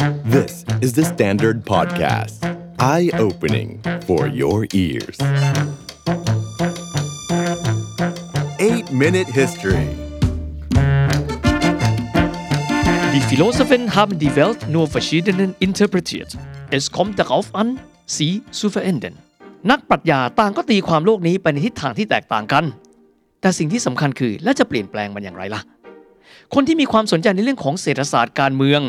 This is the Standard Podcast. Eye-opening for your ears. 8-Minute History Die Philosophen haben die Welt nur verschiedenen interpretiert. Es kommt darauf an, sie zu verändern. นักปรัชญาต่างก็ตีความโลกนี้ไปในทิศทางที่แตกต่างกัน แต่สิ่งที่สำคัญคือแล้วจะเปลี่ยนแปลงมันอย่างไรล่ะ คนที่มีความสนใจในเรื่องของเศรษฐศาสตร์การเมือง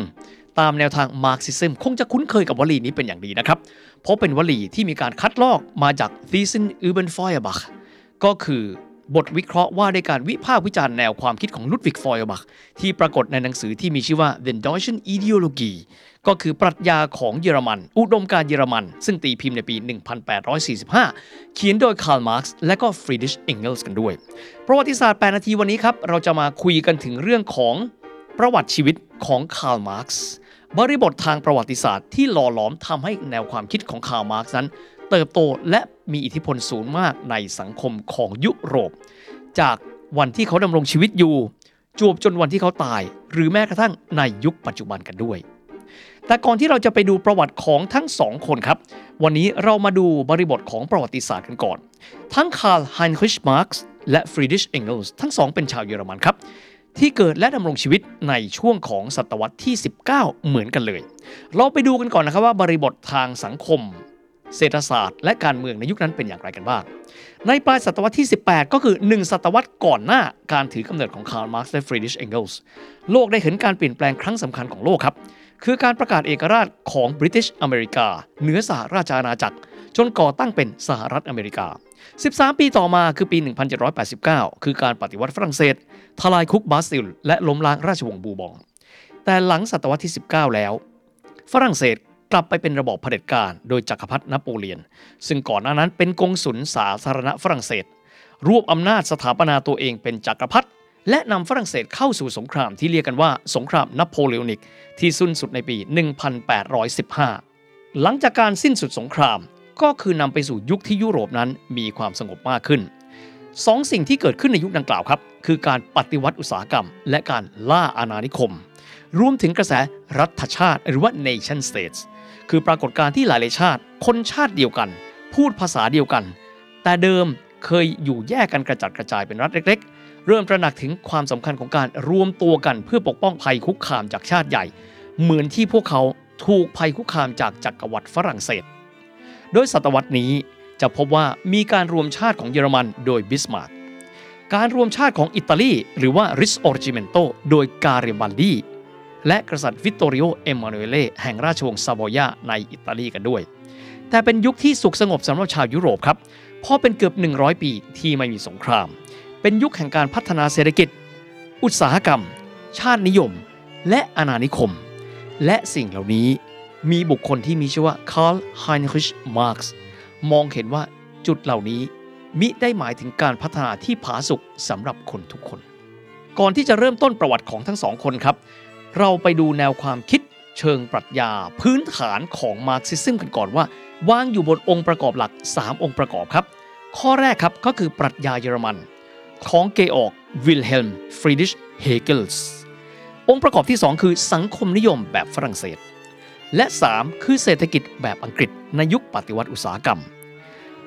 ตามแนวทาง Marxism คงจะคุ้นเคยกับวลีนี้เป็นอย่างดีนะครับ เพราะเป็นวลีที่มีการคัดลอกมาจาก t h e s e n u b e n f e u e r b a c h ก็คือบทวิเคราะห์ว่าด้วยการวิพากษ์วิจารณ์แนวความคิดของลุดวิกฟอยบักที่ปรากฏในหนังสือที่มีชื่อว่า Die deutsche Ideologie ก็คือปรัชญาของเยอรมัน อุดมการณ์เยอรมัน ซึ่งตีพิมพ์ในปี 1845 เขียนโดยคาร์ลมาร์กซ์และก็ฟรีดิชเองเกิลส์กันด้วย ประวัติศาสตร์ 8 นาทีวันนี้ครับ เราจะมาคุยกันถึงเรื่องของประวัติชีวิต ของคาร์ลมาร์กซ์บริบททางประวัติศาสตร์ที่หล่อหลอมทำให้แนวความคิดของคาร์ลมาร์กซ์นั้น เติบโตและมีอิทธิพลสูงมากในสังคมของยุโรป จากวันที่เขาดำรงชีวิตอยู่จวบจนวันที่เขาตาย หรือแม้กระทั่งในยุคปัจจุบันกันด้วย แต่ก่อนที่เราจะไปดูประวัติของทั้งสองคนครับ วันนี้เรามาดูบริบทของประวัติศาสตร์กันก่อน ทั้งคาร์ลไฮน์ริชมาร์กส์และฟรีดิชเองเกิลส์ทั้งสองเป็นชาวเยอรมันครับ ที่เกิดและดำรงชีวิตในช่วงของศตวรรษที่ 19 เหมือนกันเลย เราไปดูกันก่อนนะครับว่าบริบททางสังคม เศรษฐศาสตร์ และการเมืองในยุคนั้นเป็นอย่างไรกันบ้าง ในปลายศตวรรษที่ 18 ก็คือ 1 ศตวรรษก่อนหน้าการถือกำเนิดของคาร์ลมาร์กซ์และฟรีดิชเองเกิลส์โลกได้เห็นการเปลี่ยนแปลงครั้งสำคัญของโลกครับ คือการประกาศเอกราชของบริเตนอเมริกาเหนือสหราชอาณาจักร จนก่อตั้งเป็นสหรัฐอเมริกา 13 ปีต่อมาคือปี 1789 คือการปฏิวัติฝรั่งเศส ทลายคุกบาสติล และล้มล้างราชวงศ์บูบอง แต่หลังศตวรรษที่ 19 แล้ว ฝรั่งเศสกลับไปเป็นระบอบเผด็จการ โดยจักรพรรดินโปเลียน ซึ่งก่อนหน้านั้นเป็นกงสุลสาธารณฝรั่งเศส รวบอำนาจสถาปนาตัวเองเป็นจักรพรรดิและนำฝรั่งเศสเข้าสู่สงครามที่เรียกกันว่าสงครามนโปเลียนิกที่สิ้นสุดในปี 1815 หลังจากการสิ้นสุดสงคราม ก็คือนำไปสู่ยุคที่ยุโรปนั้นมีความสงบมากขึ้นสองสิ่งที่เกิดขึ้นในยุคดังกล่าวครับ คือการปฏิวัติอุตสาหกรรม และการล่าอาณานิคม รวมถึงกระแสรัฐชาติหรือว่า nation states คือปรากฏการณ์ที่หลายๆชาติ คนชาติเดียวกัน พูดภาษาเดียวกัน แต่เดิมเคยอยู่แยกกันกระจัดกระจายเป็นรัฐเล็ก ๆ เริ่มตระหนักถึงความสำคัญของการรวมตัวกันเพื่อปกป้องภัยคุกคามจากชาติใหญ่ เหมือนที่พวกเขาถูกภัยคุกคามจากจักรวรรดิฝรั่งเศส โดยศตวรรษนี้จะพบว่ามีการรวมชาติของเยอรมันโดยบิสมาร์กการรวมชาติของอิตาลีหรือว่า Risorgimento โดยการิบัลดีและกษัตริย์วิตโตริโอเอมมานูเอเลแห่งราชวงศ์ซาโวยาในอิตาลีกันด้วย แต่เป็นยุคที่สุขสงบสำหรับชาวยุโรปครับเพราะเป็นเกือบ 100 ปีที่ไม่มีสงคราม เป็นยุคแห่งการพัฒนาเศรษฐกิจ อุตสาหกรรม ชาตินิยม และอาณานิคม และสิ่งเหล่านี้ มีบุคคลที่มีชื่อว่าคาร์ลไฮน์ริชมาร์กส์มองเห็นว่าจุดเหล่านี้มิได้หมายถึงการพัฒนาที่ผาสุกสำหรับคนทุกคน ก่อนที่จะเริ่มต้นประวัติของทั้งสองคนครับ เราไปดูแนวความคิดเชิงปรัชญาพื้นฐานของ Marxism กันก่อนว่าวางอยู่บนองค์ประกอบหลัก 3 องค์ประกอบครับ ข้อแรกครับก็คือปรัชญาเยอรมันของเกออร์กวิลเฮล์มฟรีดริชเฮเกลองค์ประกอบที่ 2 คือสังคมนิยมแบบฝรั่งเศส และ 3 คือเศรษฐกิจแบบอังกฤษในยุคปฏิวัติอุตสาหกรรม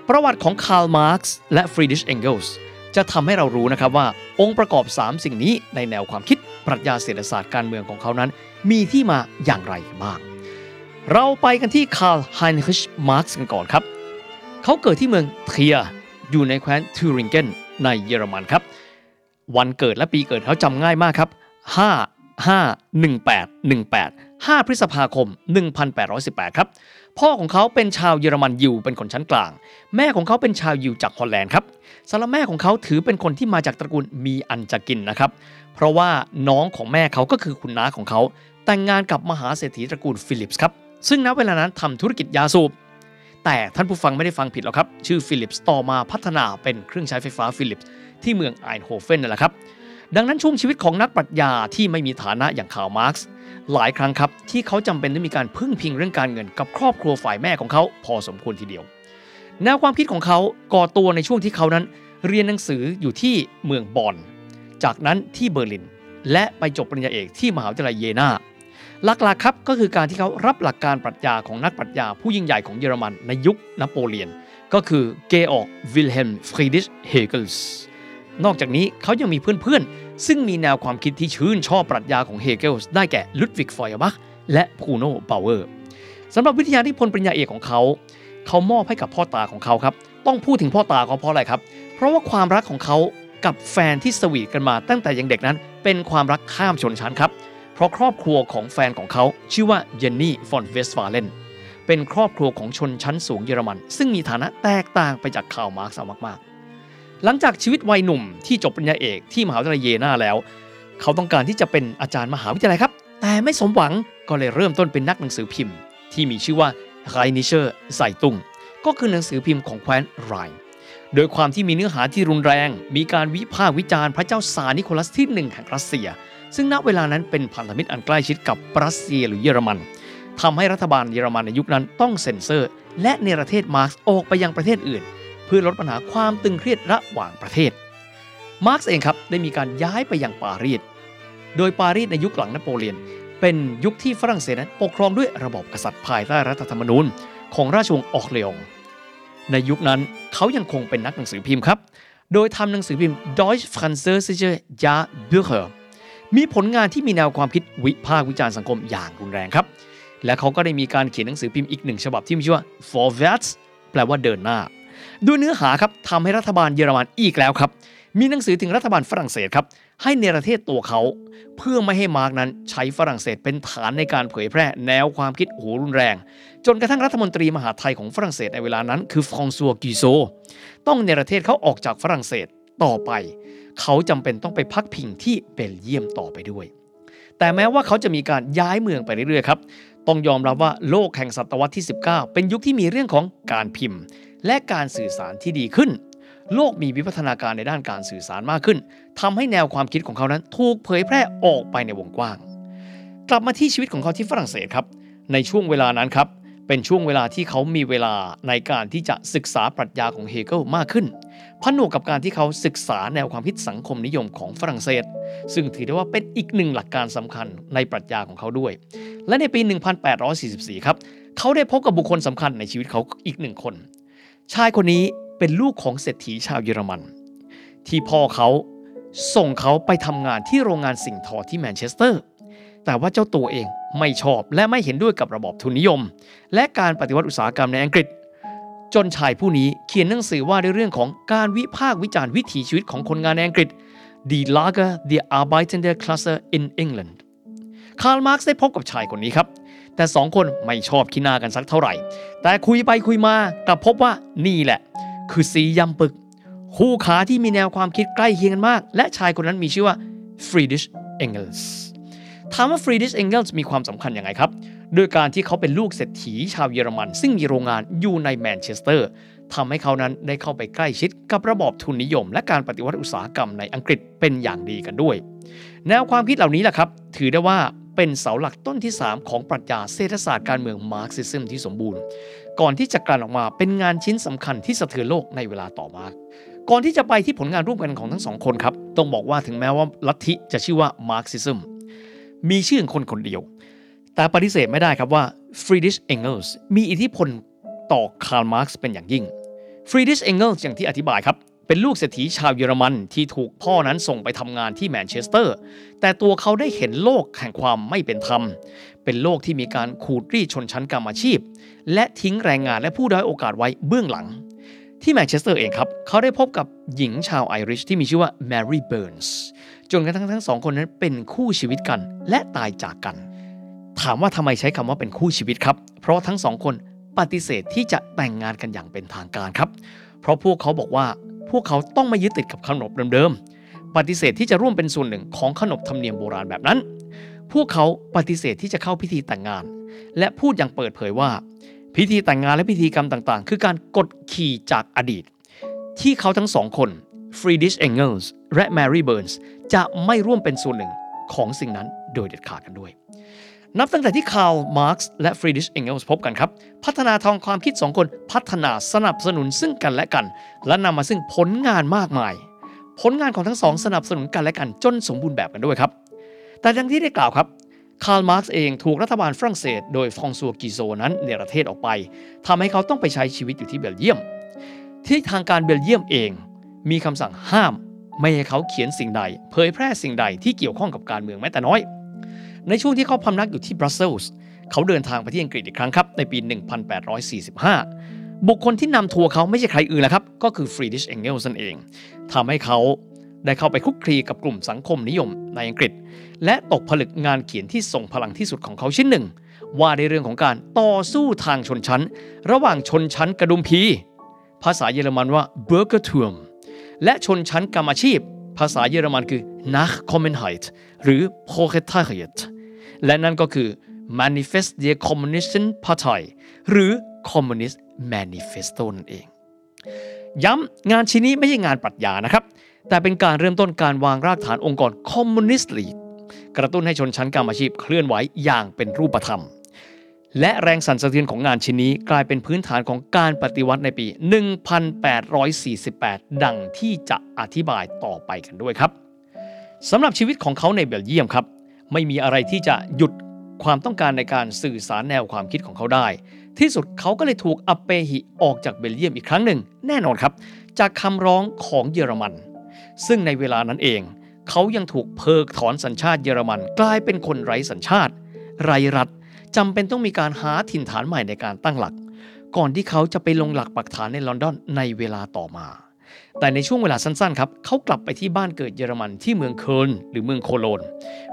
ประวัติของคาร์ลมาร์กซ์และฟรีดริชเองเกิลส์จะทำให้เรารู้นะครับว่า องค์ประกอบ 3 สิ่งนี้ในแนวความคิดปรัชญาเศรษฐศาสตร์การเมืองของเขานั้น มีที่มาอย่างไรบ้าง เราไปกันที่คาร์ลไฮน์ริชมาร์กซ์กันก่อนครับ เขาเกิดที่เมืองเทรียร์อยู่ในแคว้นทูริงเกนในเยอรมันครับ วันเกิดและปีเกิดเขาจำง่ายมากครับ 5 5 18 18 5 พฤษภาคม 1818 ครับ พ่อของเขาเป็นชาวเยอรมันยิวเป็นคนชั้นกลาง แม่ของเขาเป็นชาวยิวจากฮอลแลนด์ครับสำหรับแม่ของเขาถือเป็นคนที่มาจากตระกูลมีอันจะกินนะครับ เพราะว่าน้องของแม่เขาก็คือคุณน้าของเขา แต่งงานกับมหาเศรษฐีตระกูลฟิลิปส์ครับ ซึ่งณเวลานั้นทำธุรกิจยาสูบแต่ท่านผู้ฟังไม่ได้ฟังผิดหรอกครับ ชื่อฟิลิปส์ต่อมาพัฒนาเป็นเครื่องใช้ไฟฟ้าฟิลิปส์ที่เมืองไอน์โฮเฟนนั่นแหละครับ ดังนั้นช่วงชีวิตของนักปรัชญาที่ไม่มีฐานะอย่างคาร์ลมาร์กซ์ หลายครั้งครับ ที่เขาจำเป็นต้องมีการพึ่งพิงเรื่องการเงิน กับครอบครัวฝ่ายแม่ของเขาพอสมควรทีเดียว แนวความคิดของเขาก่อตัวในช่วงที่เขานั้น เรียนหนังสืออยู่ที่เมืองบอนจากนั้นที่เบอร์ลิน และไปจบปริญญาเอกที่มหาวิทยาลัยเยนาหลักๆครับก็คือการที่เขารับหลักการปรัชญาของนักปรัชญาผู้ยิ่งใหญ่ของเยอรมันในยุคนโปเลียน ก็คือเกออร์กวิลเฮล์มฟรีดริชเฮเกลนอกจากนี้เขายังมีเพื่อนๆ ซึ่งมีแนวความคิดที่ชื่นชอบปรัชญาของเฮเกลได้แก่ลุดวิกฟอยเออร์บัคและบรูโนเบาเออร์สำหรับวิทยานิพนธ์ปริญญาเอกของเขา เขามอบให้กับพ่อตาของเขาครับ ต้องพูดถึงพ่อตาเขาเพราะอะไรครับ เพราะว่าความรักของเขากับแฟนที่สวีทกันมาตั้งแต่ยังเด็กนั้น เป็นความรักข้ามชนชั้นครับ เพราะครอบครัวของแฟนของเขาชื่อว่าเยนนี่ฟอนเวสต์ฟาเลนเป็นครอบครัวของชนชั้นสูงเยอรมัน ซึ่งมีฐานะแตกต่างไปจากคาร์ลมาร์กซ์มากๆ หลังจากชีวิตวัยหนุ่มที่จบปริญญาเอกที่มหาวิทยาลัยเยนาแล้ว เขาต้องการที่จะเป็นอาจารย์มหาวิทยาลัยครับ แต่ไม่สมหวังก็เลยเริ่มต้นเป็นนักหนังสือพิมพ์ ที่มีชื่อว่า Rheinische Zeitung ก็คือหนังสือพิมพ์ของแคว้นไรน์โดยความที่มีเนื้อหาที่รุนแรง มีการวิพากษ์วิจารณ์พระเจ้าซาร์นิโคลัสที่หนึ่งแห่งรัสเซีย ซึ่งณเวลานั้นเป็นพันธมิตรอันใกล้ชิดกับปรัสเซียหรือเยอรมันทำให้รัฐบาลเยอรมันในยุคนั้นต้องเซ็นเซอร์ และเนรเทศมาร์กซ์ออกไปยังประเทศอื่น เพื่อลดปัญหาความตึงเครียดระหว่างประเทศ มาร์กซ์เองครับได้มีการย้ายไปยังปารีส โดยปารีสในยุคหลังนโปเลียน เป็นยุคที่ฝรั่งเศสนั้นปกครองด้วยระบอบกษัตริย์ภายใต้รัฐธรรมนูญ ของราชวงศ์ออกเลองในยุคนั้นเขายังคงเป็นนักหนังสือพิมพ์ครับ โดยทำหนังสือพิมพ์ Deutsch Französische Jahrbucher มีผลงานที่มีแนวความคิดวิพากษ์วิจารณ์สังคมอย่างรุนแรงครับ และเขาก็ได้มีการเขียนหนังสือพิมพ์อีกหนึ่งฉบับที่มีชื่อว่า Vorwärts แปลว่าเดินหน้า ด้วยเนื้อหาครับทำให้รัฐบาลเยอรมันอีกแล้วครับ มีหนังสือถึงรัฐบาลฝรั่งเศสครับ ให้เนรเทศตัวเขา เพื่อไม่ให้มาร์กนั้นใช้ฝรั่งเศสเป็นฐานในการเผยแพร่แนวความคิดโหรุนแรง จนกระทั่งรัฐมนตรีมหาไทยของฝรั่งเศสในเวลานั้น คือฟรองซัวกิโซ ต้องเนรเทศเขาออกจากฝรั่งเศสต่อไป เขาจำเป็นต้องไปพักพิงที่เบลเยียมต่อไปด้วยแต่แม้ว่าเขาจะมีการย้ายเมืองไปเรื่อยๆครับ ต้องยอมรับว่าโลกแห่งศตวรรษที่ 19 เป็นยุคที่มีเรื่องของการพิมพ์ และการสื่อสารที่ดีขึ้น โลกมีวิวัฒนาการในด้านการสื่อสารมากขึ้นทำให้แนวความคิดของเขานั้นถูกเผยแพร่ออกไปในวงกว้าง กลับมาที่ชีวิตของเขาที่ฝรั่งเศสครับ ในช่วงเวลานั้นครับ เป็นช่วงเวลาที่เขามีเวลาในการที่จะศึกษาปรัชญาของเฮเกลมากขึ้นผนวกกับการที่เขาศึกษาแนวความคิดสังคมนิยมของฝรั่งเศส ซึ่งถือได้ว่าเป็นอีกหนึ่งหลักการสำคัญในปรัชญาของเขาด้วย และในปี 1844 ครับ เขาได้พบกับบุคคลสำคัญในชีวิตเขาอีกหนึ่งคน ชายคนนี้เป็นลูกของเศรษฐีชาวเยอรมัน ที่พ่อเขาส่งเขาไปทำงานที่โรงงานสิ่งทอที่แมนเชสเตอร์ แต่ว่าเจ้าตัวเองไม่ชอบและไม่เห็นด้วยกับระบอบทุนนิยม และการปฏิวัติอุตสาหกรรมในอังกฤษ จนชายผู้นี้เขียนหนังสือว่าด้วยเรื่องของการวิพากษ์วิจารณ์วิถีชีวิตของคนงานในอังกฤษ Die Lage der arbeitenden Klasse in England คาร์ลมาร์กซ์ได้พบกับชายคนนี้ครับ แต่สองคนไม่ชอบขี้หน้ากันสักเท่าไหร่ แต่คุยไปคุยมากลับพบว่านี่แหละ คือซี้ย่ำปึ้ก คู่ขาที่มีแนวความคิดใกล้เคียงกันมาก และชายคนนั้นมีชื่อว่า Friedrich Engels ถามว่า Friedrich Engels มีความสำคัญยังไงครับโดยการที่เขาเป็นลูกเศรษฐีชาวเยอรมัน ซึ่งมีโรงงานอยู่ในแมนเชสเตอร์ทำให้เขานั้นได้เข้าไปใกล้ชิดกับระบอบทุนนิยม และการปฏิวัติอุตสาหกรรมในอังกฤษเป็นอย่างดีกันด้วย แนวความคิดเหล่านี้แหละครับ ถือได้ว่า เป็นเสาหลักต้นที่ 3 ของปรัชญาเศรษฐศาสตร์การเมืองมาร์กซิซึมที่สมบูรณ์ ก่อนที่จะกลั่นออกมาเป็นงานชิ้นสำคัญที่สะเทือนโลกในเวลาต่อมา ก่อนที่จะไปที่ผลงานร่วมกันของทั้งสองคนครับ ต้องบอกว่าถึงแม้ว่าลัทธิจะชื่อว่ามาร์กซิซึมมีชื่อคนคนเดียว แต่ปฏิเสธไม่ได้ครับว่าฟรีดริชเองเกิลส์มีอิทธิพลต่อคาร์ลมาร์กซ์เป็นอย่างยิ่งฟรีดริชเองเกิลส์อย่างที่อธิบายครับ เป็นลูกเศรษฐีชาวเยอรมันที่ถูกพ่อนั้นส่งไปทำงานที่แมนเชสเตอร์ แต่ตัวเขาได้เห็นโลกแห่งความไม่เป็นธรรม เป็นโลกที่มีการขูดรีดชนชั้นกรรมอาชีพ และทิ้งแรงงานและผู้ด้อยโอกาสไว้เบื้องหลัง ที่แมนเชสเตอร์เองครับ เขาได้พบกับหญิงชาวไอริชที่มีชื่อว่าแมรี่เบิร์นส์จนกระทั่งทั้งสองคนนั้นเป็นคู่ชีวิตกัน และตายจากกัน ถามว่าทำไมใช้คำว่าเป็นคู่ชีวิตครับ เพราะทั้งสองคนปฏิเสธที่จะแต่งงานกันอย่างเป็นทางการครับ เพราะพวกเขาบอกว่า พวกเขาต้องไม่ยึดติดกับขนบเดิมๆ ปฏิเสธที่จะร่วมเป็นส่วนหนึ่งของขนบธรรมเนียมโบราณแบบนั้น พวกเขาปฏิเสธที่จะเข้าพิธีแต่งงาน และพูดอย่างเปิดเผยว่า พิธีแต่งงานและพิธีกรรมต่างๆ คือการกดขี่จากอดีต ที่เขาทั้งสองคนฟรีดริชเองเกิลส์และแมรี่เบิร์นส์จะไม่ร่วมเป็นส่วนหนึ่งของสิ่งนั้นโดยเด็ดขาดกันด้วย นับตั้งแต่ที่คาร์ลมาร์กซ์และฟรีดริชเองเกิลส์พบกันครับ พัฒนาทางความคิดสองคนพัฒนาสนับสนุนซึ่งกันและกัน และนำมาซึ่งผลงานมากมาย ผลงานของทั้งสองสนับสนุนกันและกันจนสมบูรณ์แบบกันด้วยครับ แต่ดังที่ได้กล่าวครับคาร์ลมาร์กซ์เองถูกรัฐบาลฝรั่งเศส โดยฟรองซัวกีโซนั้นเนรเทศออกไปทำให้เขาต้องไปใช้ชีวิตอยู่ที่เบลเยียม ที่ทางการเบลเยียมเอง มีคำสั่งห้าม ไม่ให้เขาเขียนสิ่งใด เผยแพร่สิ่งใดที่เกี่ยวข้องกับการเมืองแม้แต่น้อย ในช่วงที่เขาพำนักอยู่ที่บรัสเซลส์เขาเดินทางไปที่อังกฤษอีกครั้งครับในปี 1845 บุคคลที่นำทัวร์เขาไม่ใช่ใครอื่นแล้วครับ ก็คือฟรีดริชเองเกิลส์นั่นเองทำให้เขาได้เข้าไปคลุกคลีกับกลุ่มสังคมนิยมในอังกฤษ และตกผลึกงานเขียนที่ทรงพลังที่สุดของเขาชิ้นหนึ่ง ว่าในเรื่องของการต่อสู้ทางชนชั้น ระหว่างชนชั้นกระดุมพีภาษาเยอรมันว่า b u r g e r t u m และชนชั้นกรรมอาชีพ ภาษาเยอรมันคือ Nachkommenheit หรือ Proletariat และนั่นก็คือ Manifest der Kommunisten Partei หรือ Communist Manifesto นั่นเอง ย้ำงานชิ้นนี้ไม่ใช่งานปรัชญานะครับ แต่เป็นการเริ่มต้นการวางรากฐานองค์กรคอมมิวนิสต์ลีกกระตุ้นให้ชนชั้นกรรมอาชีพเคลื่อนไหวอย่างเป็นรูปธรรม และแรงสั่นสะเทือนของงานชิ้นนี้กลายเป็นพื้นฐานของการปฏิวัติในปี 1848 ดังที่จะอธิบายต่อไปกันด้วยครับสำหรับชีวิตของเขาในเบลเยียมครับ ไม่มีอะไรที่จะหยุดความต้องการในการสื่อสารแนวความคิดของเขาได้ ที่สุดเขาก็เลยถูกอัปเปหิออกจากเบลเยียมอีกครั้งหนึ่ง แน่นอนครับ จากคำร้องของเยอรมัน ซึ่งในเวลานั้นเอง เขายังถูกเพิกถอนสัญชาติเยอรมัน กลายเป็นคนไร้สัญชาติ ไร้รัฐจำเป็นต้องมีการหาถิ่นฐานใหม่ในการตั้งหลัก ก่อนที่เขาจะไปลงหลักปักฐานในลอนดอนในเวลาต่อมา แต่ในช่วงเวลาสั้นๆครับเขากลับไปที่บ้านเกิดเยอรมันที่เมืองเคิร์นหรือเมืองโคโลน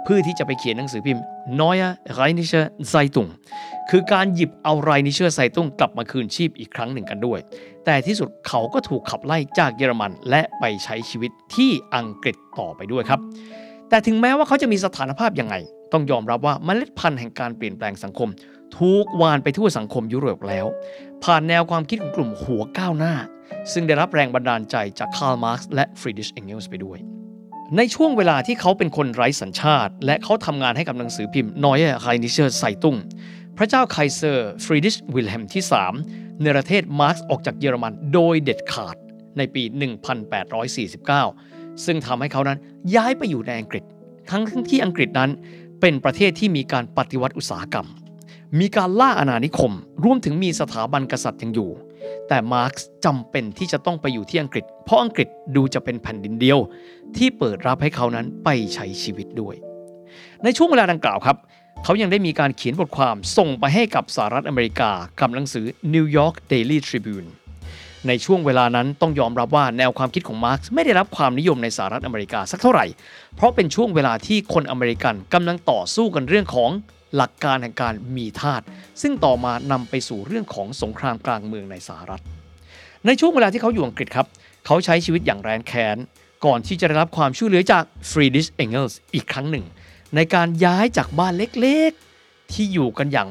เพื่อที่จะไปเขียนหนังสือพิมพ์ Neue Rheinische Zeitung คือการหยิบเอาไรนิเชอร์ไซตุงกลับมาคืนชีพอีกครั้งหนึ่งกันด้วย แต่ที่สุดเขาก็ถูกขับไล่จากเยอรมัน และไปใช้ชีวิตที่อังกฤษต่อไปด้วยครับ แต่ถึงแม้ว่าเขาจะมีสถานภาพยังไง ต้องยอมรับว่าเมล็ดพันธุ์แห่งการเปลี่ยนแปลงสังคม ถูกหว่านไปทั่วสังคมยุโรปแล้ว ผ่านแนวความคิดของกลุ่มหัวก้าวหน้า ซึ่งได้รับแรงบันดาลใจจากคาร์ลมาร์กซ์และฟรีดริชเองเกิลส์ไปด้วย ในช่วงเวลาที่เขาเป็นคนไร้สัญชาติ และเขาทำงานให้กับหนังสือพิมพ์ Neue Rheinische Zeitung พระเจ้าไคเซอร์ฟรีดริชวิลเฮล์มที่ 3 เนรเทศมาร์กซ์ออกจากเยอรมันโดยเด็ดขาดในปี 1849 ซึ่งทำให้เขานั้นย้ายไปอยู่ในอังกฤษ ทั้งที่อังกฤษนั้นเป็นประเทศที่มีการปฏิวัติอุตสาหกรรม มีการล่าอาณานิคม รวมถึงมีสถาบันกษัตริย์ยังอยู่ แต่มาร์กซ์จำเป็นที่จะต้องไปอยู่ที่อังกฤษ เพราะอังกฤษดูจะเป็นแผ่นดินเดียว ที่เปิดรับให้เขานั้นไปใช้ชีวิตด้วย ในช่วงเวลาดังกล่าวครับ เขายังได้มีการเขียนบทความส่งไปให้กับสหรัฐอเมริกากับหนังสือ New York Daily Tribune ในช่วงเวลานั้นต้องยอมรับว่าแนวความคิดของมาร์กซ์ไม่ได้รับความนิยมในสหรัฐอเมริกาสักเท่าไหร่ เพราะเป็นช่วงเวลาที่คนอเมริกันกำลังต่อสู้กันเรื่องของ หลักการแห่งการมีทาสซึ่งต่อมานำไปสู่เรื่องของสงครามกลางเมืองในสหรัฐ ในช่วงเวลาที่เขาอยู่อังกฤษครับ เขาใช้ชีวิตอย่างแรนแค้น ก่อนที่จะได้รับความช่วยเหลือจากฟรีดริชเองเกลส์อีกครั้งหนึ่ง ในการย้ายจากบ้านเล็กๆ ที่อยู่กันอย่าง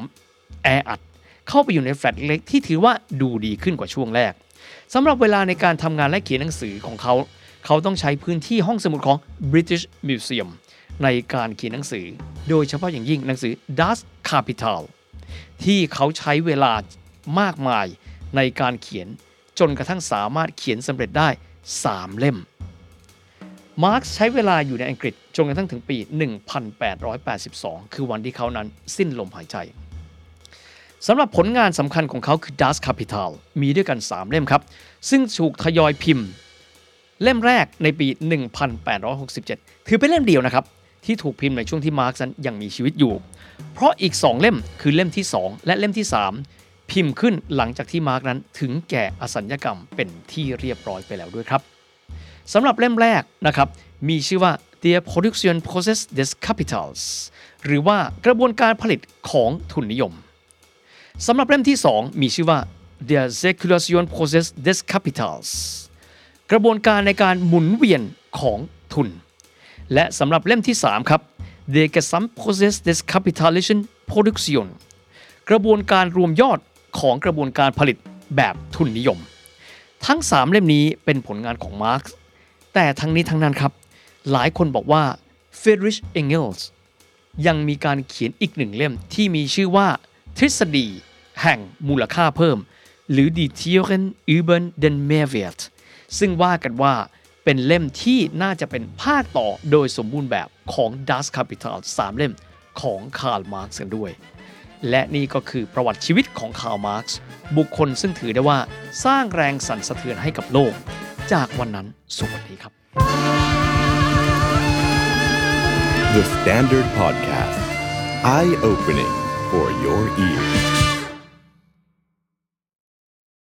แออัด เข้าไปอยู่ในแฟลตเล็กที่ถือว่าดูดีขึ้นกว่าช่วงแรกสำหรับเวลาในการทำงานและเขียนหนังสือของเขา เขาต้องใช้พื้นที่ห้องสมุดของ British Museum ในการเขียนหนังสือ โดยเฉพาะอย่างยิ่งหนังสือ Das Kapital ที่เขาใช้เวลามากมายในการเขียนจนกระทั่งสามารถเขียนสำเร็จได้ 3 เล่ม มาร์กใช้เวลาอยู่ในอังกฤษจนกระทั่งถึงปี 1882 คือวันที่เขานั้นสิ้นลมหายใจสำหรับผลงานสำคัญของเขาคือ Das Kapital มีด้วยกัน 3 เล่มครับ ซึ่งถูกทยอยพิมพ์ เล่มแรกในปี 1867 ถือเป็นเล่มเดียวนะครับ ที่ถูกพิมพ์ในช่วงที่มาร์กนั้นยังมีชีวิตอยู่ เพราะอีก 2 เล่มคือเล่มที่ 2 และเล่มที่ 3 พิมพ์ขึ้นหลังจากที่มาร์กนั้นถึงแก่อสัญญกรรมเป็นที่เรียบร้อยไปแล้วด้วยครับสำหรับเล่มแรกนะครับมีชื่อว่า The Production Process des Capitals หรือว่ากระบวนการผลิตของทุนนิยมสำหรับเล่มที่ 2 มีชื่อว่า The Circulation Process des Capitals กระบวนการในการหมุนเวียนของทุน และสำหรับเล่มที่ 3 ครับ The Gesamtprozess des Kapitalischen Produktion กระบวนการรวมยอดของกระบวนการผลิตแบบทุนนิยม ทั้ง 3 เล่มนี้เป็นผลงานของมาร์กแต่ทั้งนี้ทั้งนั้นครับ หลายคนบอกว่าเฟร i ริชเองเกลส์ยังมีการเขียนอีกหนึ่งเล่มที่มีชื่อว่าทฤษฎีแห่งมูลค่าเพิ่ม หรือ Die Theorien über den Mehrwert ซึ่งว่ากันว่า เป็นเล่มที่น่าจะเป็นภาคต่อโดยสมบูรณ์แบบของ Das Kapital 3 เล่มของคาร์ลมาร์กซ์กันด้วย และนี่ก็คือประวัติชีวิตของคาร์ลมาร์กซ์บุคคลซึ่งถือได้ว่าสร้างแรงสั่นสะเทือนให้กับโลก จากวันนั้นสู่วันนี้ครับ The Standard Podcast. Eye opening for your ears.